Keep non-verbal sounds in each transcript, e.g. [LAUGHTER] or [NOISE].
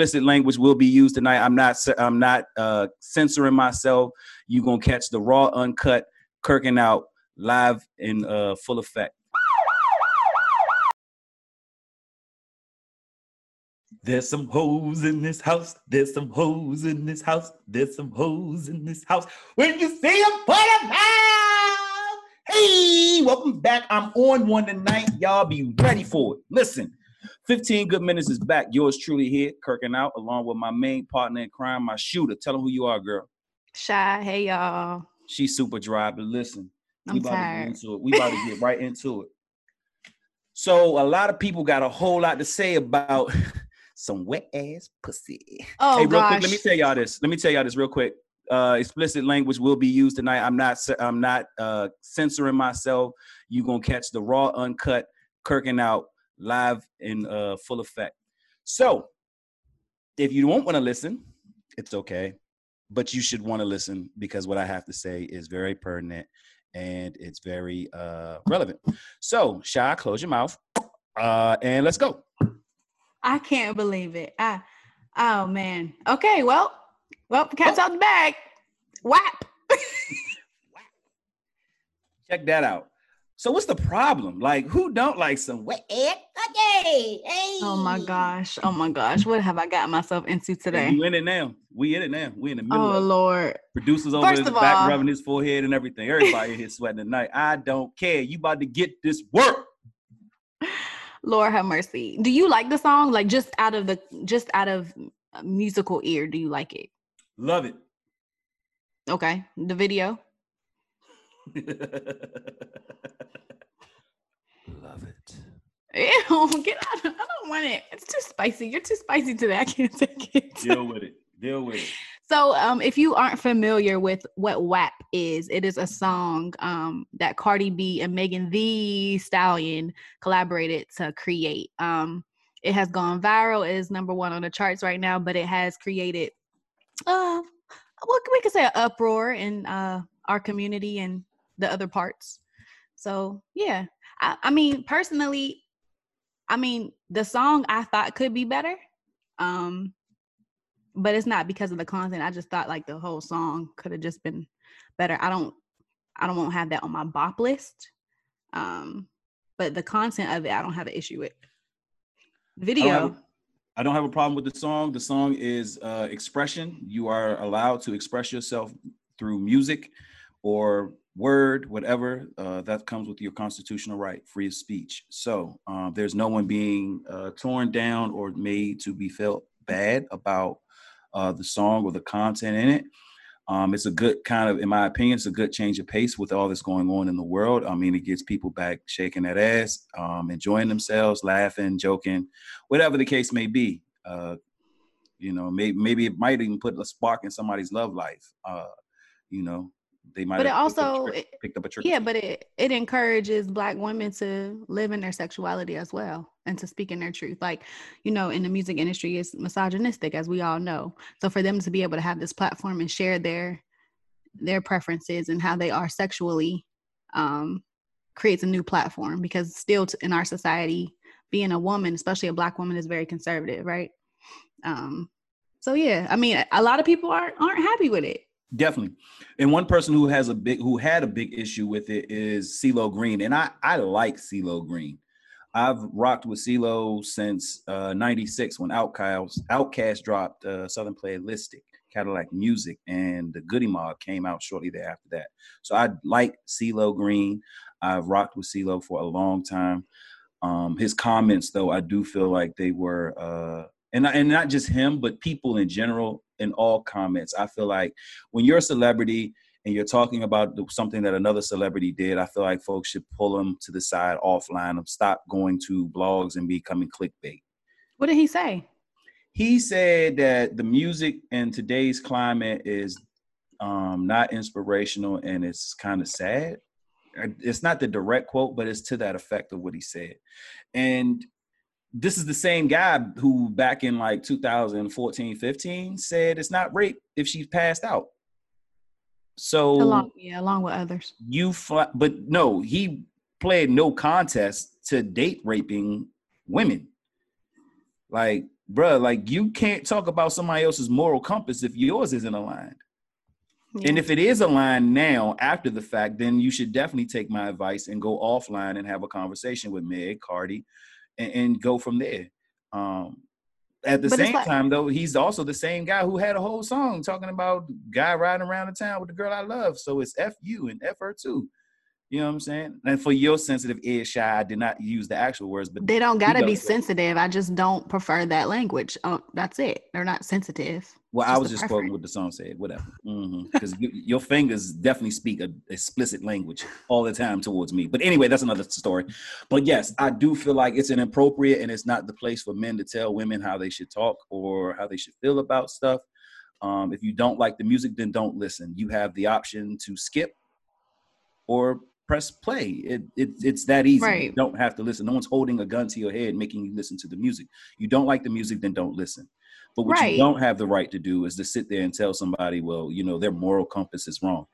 explicit language will be used tonight. I'm not I'm not uh, censoring myself. You gonna catch the raw, uncut, kirking out live in uh, full effect. There's some hoes in this house. There's some hoes in this house. There's some hoes in this house. When you see them, put them out. Hey, welcome back. I'm on one tonight. Y'all be ready for it. Listen, 15 good minutes is back. Yours truly here, kirking out, along with my main partner in crime, my shooter. Tell them who you are, girl. Shy. Hey, y'all. She's super dry, but listen, I'm we about tired. to get into it. We about to get right [LAUGHS] into it. So a lot of people got a whole lot to say about [LAUGHS] some wet ass pussy. Oh, hey, real gosh. quick, let me tell y'all this. Let me tell y'all this real quick. Uh, explicit language will be used tonight. I'm not. I'm not uh, censoring myself. You gonna catch the raw, uncut, kirking out live in uh, full effect. So, if you don't want to listen, it's okay, but you should want to listen because what I have to say is very pertinent and it's very uh, relevant. So, Shy, close your mouth, uh, and let's go. I can't believe it. I, oh man. Okay, well, well, cat's out the bag. Whap. [LAUGHS] Check that out. So what's the problem? Like, who don't like some wet hey. Oh my gosh. Oh my gosh. What have I got myself into today? You in it now? We in it now. We in the middle. Oh. Lord. Producers over First in the back all- rubbing his forehead and everything. Everybody here sweating tonight. I don't care. You about to get this work. Lord have mercy. Do you like the song? Like just out of the just out of musical ear, do you like it? Love it. Okay. The video. Love it. Ew, get out. of- I don't want it. It's too spicy. You're too spicy today. I can't take it. Deal with it. Deal with it. So, um, if you aren't familiar with what WAP is, it is a song um, that Cardi B and Megan Thee Stallion collaborated to create. Um, it has gone viral. It is number one on the charts right now, but it has created, uh, what we could say, an uproar in uh, our community and the other parts. So, yeah, I, I mean, personally, I mean, the song I thought could be better. Um, but it's not because of the content. I just thought like the whole song could have just been better. I don't I don't want to have that on my bop list. Um, but the content of it, I don't have an issue with. Video, I don't have a problem with the song. The song is uh, expression. You are allowed to express yourself through music or word, whatever. Uh, that comes with your constitutional right, free of speech. So uh, there's no one being uh, torn down or made to be felt bad about uh, the song or the content in it. Um, it's a good kind of, in my opinion, it's a good change of pace with all that's going on in the world. I mean, it gets people back shaking that ass, um, enjoying themselves, laughing, joking, whatever the case may be. Uh, you know, maybe maybe it might even put a spark in somebody's love life. Uh, you know, they might. but it picked up also trick- it- picked up a trick. yeah, but it it encourages black women to live in their sexuality as well and to speak in their truth. Like, you know, in the music industry it's misogynistic as we all know. So for them to be able to have this platform and share their their preferences and how they are sexually um creates a new platform because still t- in our society being a woman, especially a black woman is very conservative, right? Um so yeah, I mean a lot of people aren't aren't happy with it. Definitely. And one person who has a big who had a big issue with it is CeeLo Green. And I I like CeeLo Green. I've rocked with CeeLo since uh 96 when Outkast Outkast dropped uh Southern Playlistic, Cadillac Music, and the Goodie Mob came out shortly thereafter that. So I like CeeLo Green. I've rocked with CeeLo for a long time. Um his comments though, I do feel like they were uh and and not just him, but people in general in all comments. I feel like when you're a celebrity and you're talking about something that another celebrity did, I feel like folks should pull them to the side offline and stop going to blogs and becoming clickbait. What did he say? He said that the music in today's climate is um, not inspirational and it's kind of sad. It's not the direct quote, but it's to that effect of what he said. And this is the same guy who back in like 2014, 15 said it's not rape if she's passed out. So Along yeah, along with others. you fly, but no, he played no contest to date raping women. Like bruh, like you can't talk about somebody else's moral compass if yours isn't aligned. And if it is aligned now after the fact, then you should definitely take my advice and go offline and have a conversation with Meg, Cardi, and, and go from there. Um, at the But same like- time, though, he's also the same guy who had a whole song talking about guy riding around the town with the girl I love. So it's F you and F her too. You know what I'm saying? And for your sensitive ear shy, I did not use the actual words, but They don't gotta be sensitive. I just don't prefer that language. Oh, that's it. They're not sensitive. Well, I was just quoting what the song said, whatever. [LAUGHS] Because your fingers definitely speak a explicit language all the time towards me. But anyway, that's another story. But yes, I do feel like it's inappropriate and it's not the place for men to tell women how they should talk or how they should feel about stuff. Um, if you don't like the music, then don't listen. You have the option to skip or press play. It, it it's that easy. You don't have to listen. No one's holding a gun to your head making you listen to the music. You don't like the music, then don't listen. But what Right. you don't have the right to do is to sit there and tell somebody, well, you know, their moral compass is wrong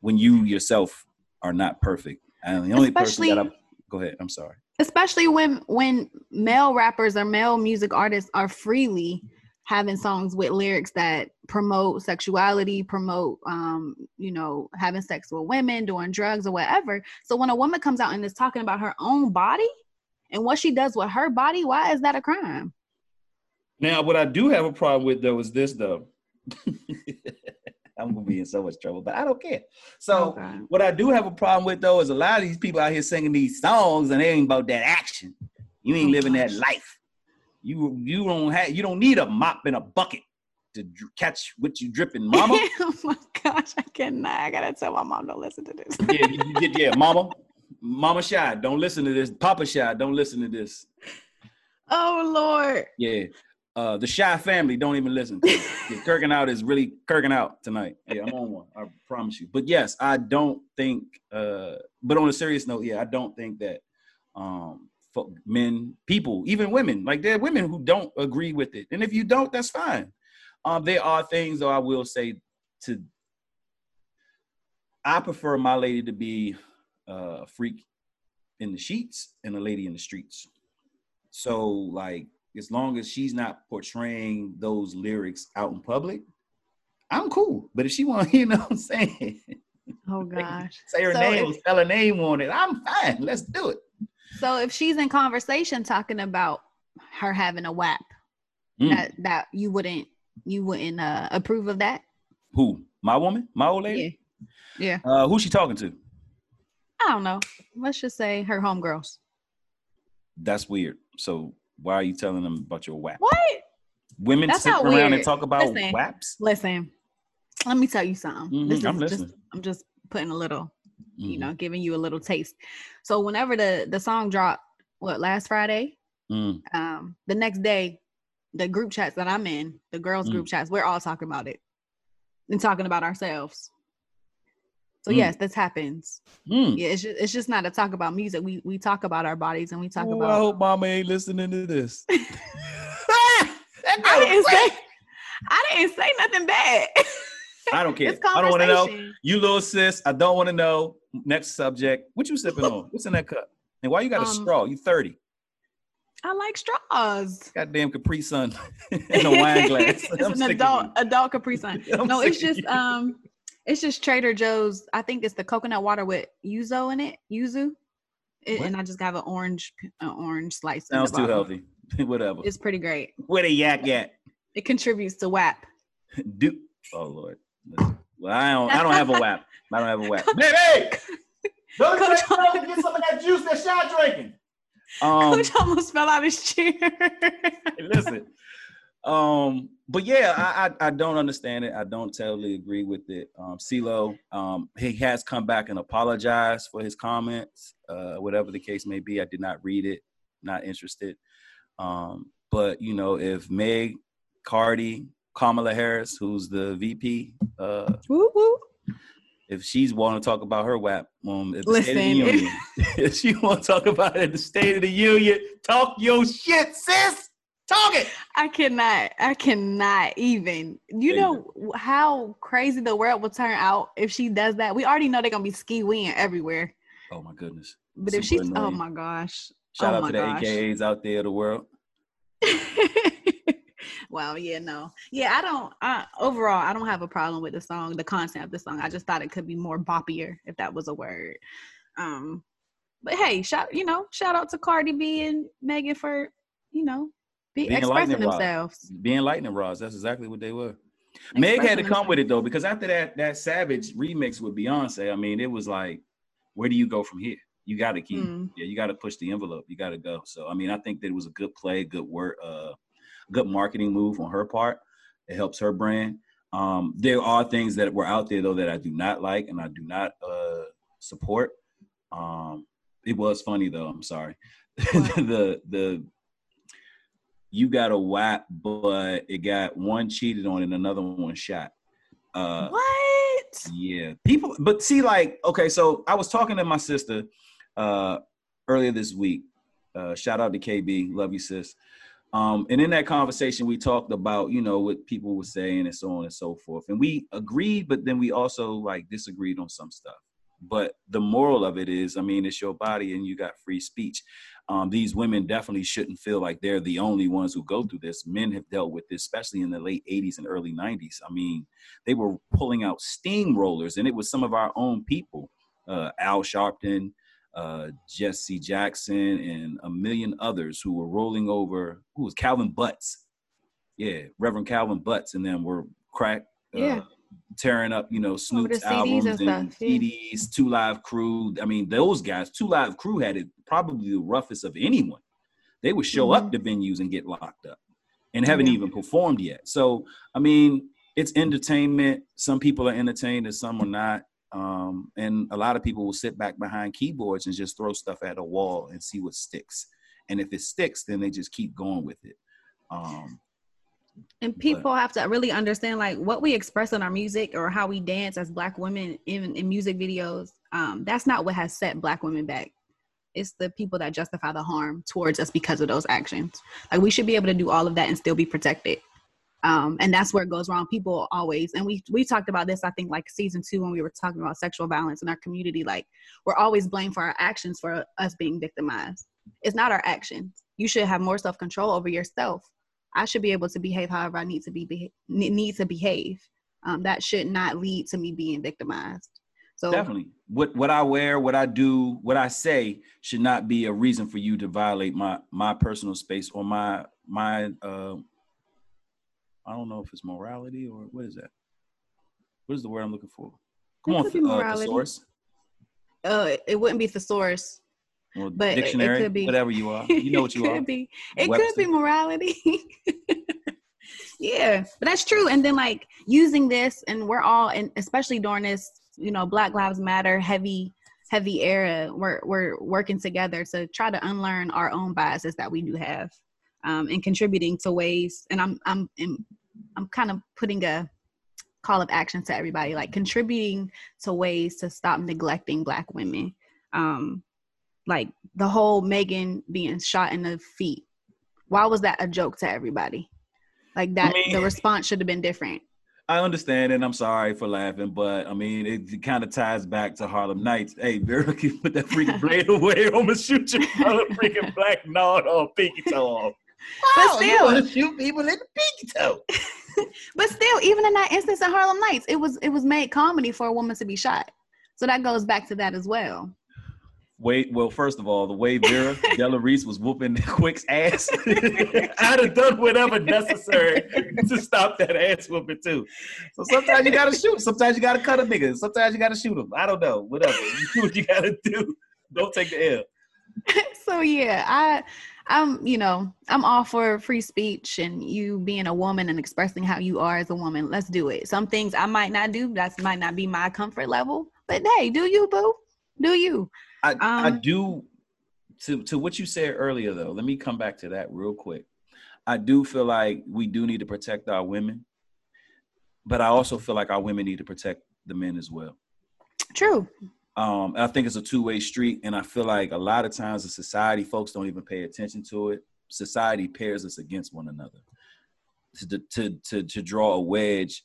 when you yourself are not perfect. And the only person that I Especially- go ahead, I'm sorry. especially when when male rappers or male music artists are freely having songs with lyrics that promote sexuality promote um you know having sex with women doing drugs or whatever so when a woman comes out and is talking about her own body and what she does with her body why is that a crime Now, what I do have a problem with though is this though. [LAUGHS] I'm gonna be in so much trouble, but I don't care. So Okay. what I do have a problem with though is a lot of these people out here singing these songs and they ain't about that action. You ain't living that life. You you don't have you don't need a mop and a bucket to dr- catch what you dripping, mama. [LAUGHS] oh my gosh i cannot i gotta tell my mom don't listen to this yeah, you- you- yeah, mama. [LAUGHS] Mama shy, don't listen to this. Papa shy, don't listen to this. oh lord Yeah. Uh, the shy family don't even listen. To. [LAUGHS] Yeah, Kirking out is really kirking out tonight. Yeah, I'm on one. I promise you. But yes, I don't think. Uh, but on a serious note, yeah, I don't think that um, men, people, even women, like there are women who don't agree with it. And if you don't, that's fine. Um, there are things, though, I will say to. I prefer my lady to be uh, a freak in the sheets and a lady in the streets. So, like, as long as she's not portraying those lyrics out in public, I'm cool. But if she want, [LAUGHS] you know what I'm saying, oh [LAUGHS] gosh say her So name, if- spell her name on it, I'm fine. Let's do it. So if she's in conversation talking about her having a WAP, Mm. that that you wouldn't you wouldn't uh, approve of that? Who? My woman? My old lady? Yeah. Uh, who's she talking to? I don't know. Let's just say her homegirls. That's weird. So why are you telling them about your WAP? What? Women That's sit around and talk about Listen. WAPs? Listen, let me tell you something. Mhm, This I'm is just listening. I'm just putting a little, you Mhm, know, giving you a little taste. So whenever the the song dropped, what last Friday, mm. um, the next day, the group chats that I'm in, the girls Mm. group chats, we're all talking about it and talking about ourselves. So Mm. yes, this happens. Mm. Yeah, it's just, it's just not a talk about music. We we talk about our bodies and we talk Ooh, I hope mama ain't listening to this. [LAUGHS] [LAUGHS] I didn't say I didn't say nothing bad. [LAUGHS] I don't care. I don't want to know. You little sis, I don't want to know. Next subject. What you sipping on? What's in that cup? And why you got a Um, straw? You 30. I like straws. Goddamn Capri Sun [LAUGHS] in a wine glass. [LAUGHS] it's I'm an adult adult Capri Sun. [LAUGHS] I'm No, it's just um, it's just Trader Joe's. I think it's the coconut water with yuzu in it. Yuzu, It- and I just got an orange an orange slice. Sounds too healthy. Whatever. It's pretty great. Where the yak at? It contributes to WAP. Do oh Lord. Listen. Well, I don't I don't have a WAP. I don't have a WAP. [LAUGHS] Baby! Go to Coach- Trader Joe's and get some of that juice that Shy drinking. Um Coach almost fell out his chair. [LAUGHS] listen. Um, but yeah, I, I I don't understand it. I don't totally agree with it. Um, CeeLo, um, he has come back and apologized for his comments, uh, whatever the case may be. I did not read it, not interested. Um, but you know, if Meg, Cardi, Kamala Harris, who's the VP, uh, woo woo. if she's want to talk about her WAP um, at the State of Listen, the Union, [LAUGHS] if she want to talk about it at the State of the Union, talk your shit, sis. Talk it. I cannot. I cannot even. You know how crazy the world will turn out if she does that. We already know they're gonna be ski weeing everywhere. Oh my goodness. But if Super she's, oh my gosh. Shout oh out to the. AKAs out there of the world. [LAUGHS] Well, yeah, no, yeah, I don't. I, overall, I don't have a problem with the song, the content of the song. I just thought it could be more boppier, if that was a word. Um, but hey, shout you know, shout out to Cardi B and Megan for you know, be Being expressing lightning rods. themselves. Being lightning rods. That's exactly what they were. Meg had to come with it though, because after that that Savage remix with Beyonce, I mean, it was like, where do you go from here? You got to keep, Mm. yeah, you got to push the envelope. You got to go. So I mean, I think that it was a good play, good work, uh, good marketing move on her part. It helps her brand. Um, there are things that were out there though that I do not like and I do not uh, support. Um, it was funny though. I'm sorry. [LAUGHS] the the you got a whap, but it got one cheated on and another one shot. Uh, what? yeah, people. But see, like, okay, so I was talking to my sister uh, earlier this week. Uh, shout out to KB, love you, sis. Um, and in that conversation, we talked about you know what people were saying and so on and so forth, and we agreed, but then we also like disagreed on some stuff. But the moral of it is, I mean, it's your body and you got free speech. Um, these women definitely shouldn't feel like they're the only ones who go through this. Men have dealt with this, especially in the late 80s and early 90s. I mean, they were pulling out steamrollers, and it was some of our own people, uh, Al Sharpton, uh, Jesse Jackson, and a million others who were rolling over. Who was Calvin Butts? Yeah, Reverend Calvin Butts, and them were crack. Uh, Yeah. Tearing up, you know, Snoop's CDs and albums and, stuff, yeah. CDs, Two Live Crew. I mean, those guys, Two Live Crew had it probably the roughest of anyone. They would show up to venues and get locked up and haven't Yeah. even performed yet. So, I mean, it's entertainment. Some people are entertained and some are not. Um, and a lot of people will sit back behind keyboards and just throw stuff at a wall and see what sticks. And if it sticks, then they just keep going with it. Um, And people have to really understand like what we express in our music or how we dance as black women even in music videos. Um, that's not what has set black women back. It's the people that justify the harm towards us because of those actions. Like we should be able to do all of that and still be protected. Um, and that's where it goes wrong. People always, and we we talked about this, I think, like season two when we were talking about sexual violence in our community. Like we're always blamed for our actions for us being victimized. It's not our actions. You should have more self control over yourself. I should be able to behave however I need to be ne- need to behave. Um, that should not lead to me being victimized. So Definitely. What what I wear, what I do, what I say should not be a reason for you to violate my my personal space or my my uh I don't know if it's morality or what is that? What is the word I'm looking for? Come It on, uh, thesaurus uh, it wouldn't be thesaurus, or but it- it dictionary, could be. whatever you are. You know what [LAUGHS] you it could are. Be, it could be morality. [LAUGHS] yeah, but that's true. And then like using this, and we're all, and especially during this, you know, Black Lives Matter heavy, heavy era, we're we're working together to try to unlearn our own biases that we do have, um, and contributing to ways. And I'm I'm I'm, I'm kind of putting a call of action to everybody, like contributing to ways to stop neglecting Black women. Um, like the whole Megan being shot in the feet. Why was that a joke to everybody? Like that, mean- the response should have been different. I understand, and I'm sorry for laughing, but I mean, it, kind of ties back to Harlem Nights. Hey, Vera, [LAUGHS] can you put that freaking blade away? [LAUGHS] I'm gonna shoot your freaking black nod or pinky toe off. But Wow, you still- wanna [LAUGHS] shoot people in the pinky toe? [LAUGHS] But still, even in that instance in Harlem Nights, it was it was made comedy for a woman to be shot. So that goes back to that as well. Wait, well, first of all, the way Vera [LAUGHS] Della Reese was whooping Quick's ass, I'd have done whatever necessary to stop that ass whooping too. So sometimes you gotta shoot, sometimes you gotta cut a nigga, sometimes you gotta shoot him. I don't know, whatever. You do what you gotta do. Don't take the L. so yeah, I I'm you know I'm all for free speech and you being a woman and expressing how you are as a woman. Let's do it. Some things I might not do. That might not be my comfort level. But hey, do you boo? Do you? I, I Um, do to to what you said earlier though. Let me come back to that real quick. I do feel like we do need to protect our women, but I also feel like our women need to protect the men as well. True. Um, I think it's a two-way street, and I feel like a lot of times in society, folks don't even pay attention to it. Society pairs us against one another to to to to draw a wedge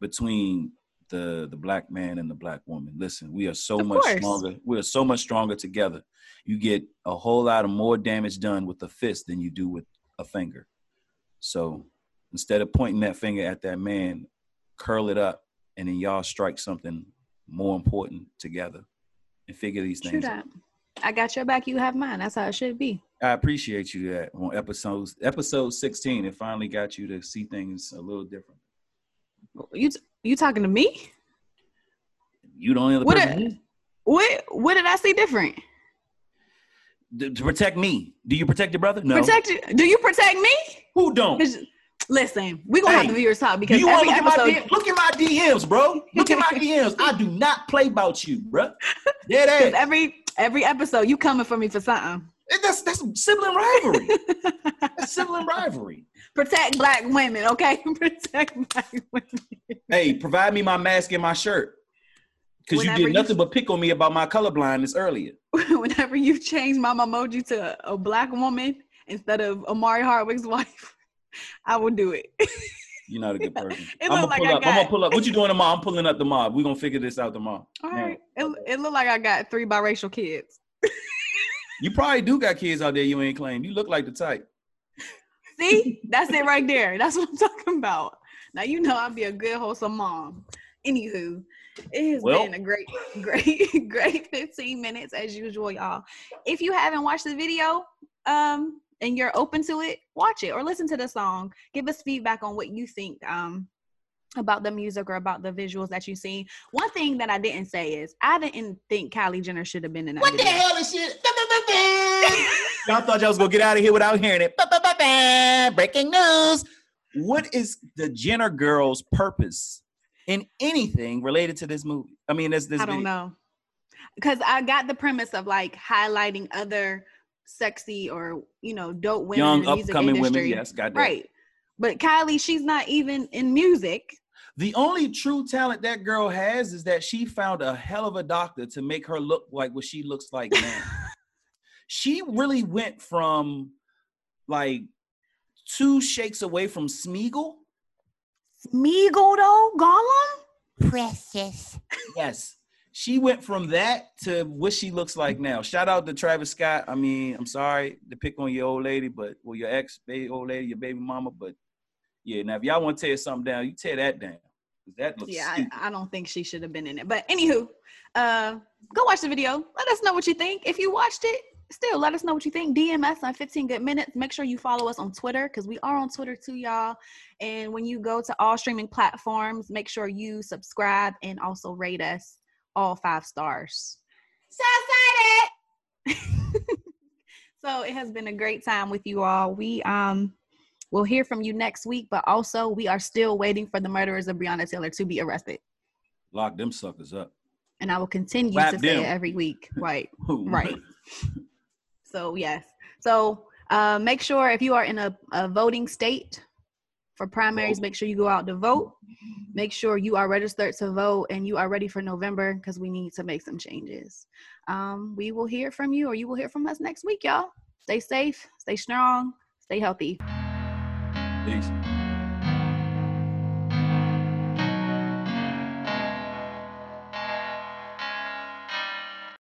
between the the black man and the black woman. Listen, we are so Of much course. stronger. We are so much stronger together. You get a whole lot of more damage done with a fist than you do with a finger. So instead of pointing that finger at that man, curl it up, and then y'all strike something more important together and figure these True things that. out. I got your back. You have mine. That's how it should be. I appreciate you that on episodes episode 16. It finally got you to see things a little different. You you talking to me? You the only other What person a- What what did I see different? to, to protect me. Do you protect your brother? No. Protect you? Do you protect me? Who don't? Listen, we're gonna Hey, have the viewers talk because you want every to look at, my episode, D- look at my DMs, bro? [LAUGHS] Look at my DMs. I do not play about you, bro. Yeah, that. every every episode you coming for me for something. That's that's sibling rivalry. [LAUGHS] That's sibling rivalry. Protect black women, okay? [LAUGHS] Protect black women. Hey, provide me my mask and my shirt. Because you did you- nothing but pick on me about my colorblindness earlier. Whenever you change my emoji to a black woman instead of Omari Hardwick's wife, [LAUGHS] I will do it. You're not a good [LAUGHS] person. I'm gonna like pull up. I'm gonna pull up. What you doing tomorrow? I'm pulling up tomorrow. We're gonna figure this out tomorrow. All Man. It, it looked like I got three biracial kids. [LAUGHS] You probably do got kids out there you ain't claim. You look like the type. See, that's it right there. That's what I'm talking about. Now you know I'll be a good wholesome mom. Anywho, it has Well- been a great, great, great 15 minutes as usual, y'all. If you haven't watched the video, um, and you're open to it, watch it or listen to the song. Give us feedback on what you think um about the music or about the visuals that you've seen. One thing that I didn't say is I didn't think Kylie Jenner should have been in that What the hell is shit? [LAUGHS] Y'all thought y'all was gonna get out of here without hearing it. Ba-ba-ba-ba. Breaking news. What is the Jenner girls' purpose in anything related to this movie? I mean, this this I don't video. know. Because I got the premise of like highlighting other sexy or you know dope women in young the music upcoming women. Yes, got. Right. But Kylie, she's not even in music. The only true talent that girl has is that she found a hell of a doctor to make her look like what she looks like now. [LAUGHS] she really went from like two shakes away from Smeagol. Smeagol though, Gollum. Precious. Yes. She went from that to what she looks like now. Shout out to Travis Scott. I mean, I'm sorry to pick on your old lady, but well, your ex baby old lady, your baby mama, but yeah. Now, if y'all want to tear something down, you tear that down. That looks Yeah. I, I don't think she should have been in it. But anywho, uh, go watch the video. Let us know what you think. If you watched it, still let us know what you think. DM us on 15 good minutes. Make sure you follow us on Twitter because we are on Twitter too, y'all. And when you go to all streaming platforms, make sure you subscribe and also rate us all five stars. So excited. [LAUGHS] So it has been a great time with you all. We um will hear from you next week, but also we are still waiting for the murderers of Breonna Taylor to be arrested. Lock them suckers up. And I will continue Slap to say it every week. [LAUGHS] Right. Right. So yes. So uh, make sure if you are in a, a voting state for primaries, make sure you go out to vote. Make sure you are registered to vote and you are ready for November because we need to make some changes. Um, we will hear from you or you will hear from us next week, y'all. Stay safe, stay strong, stay healthy. Peace.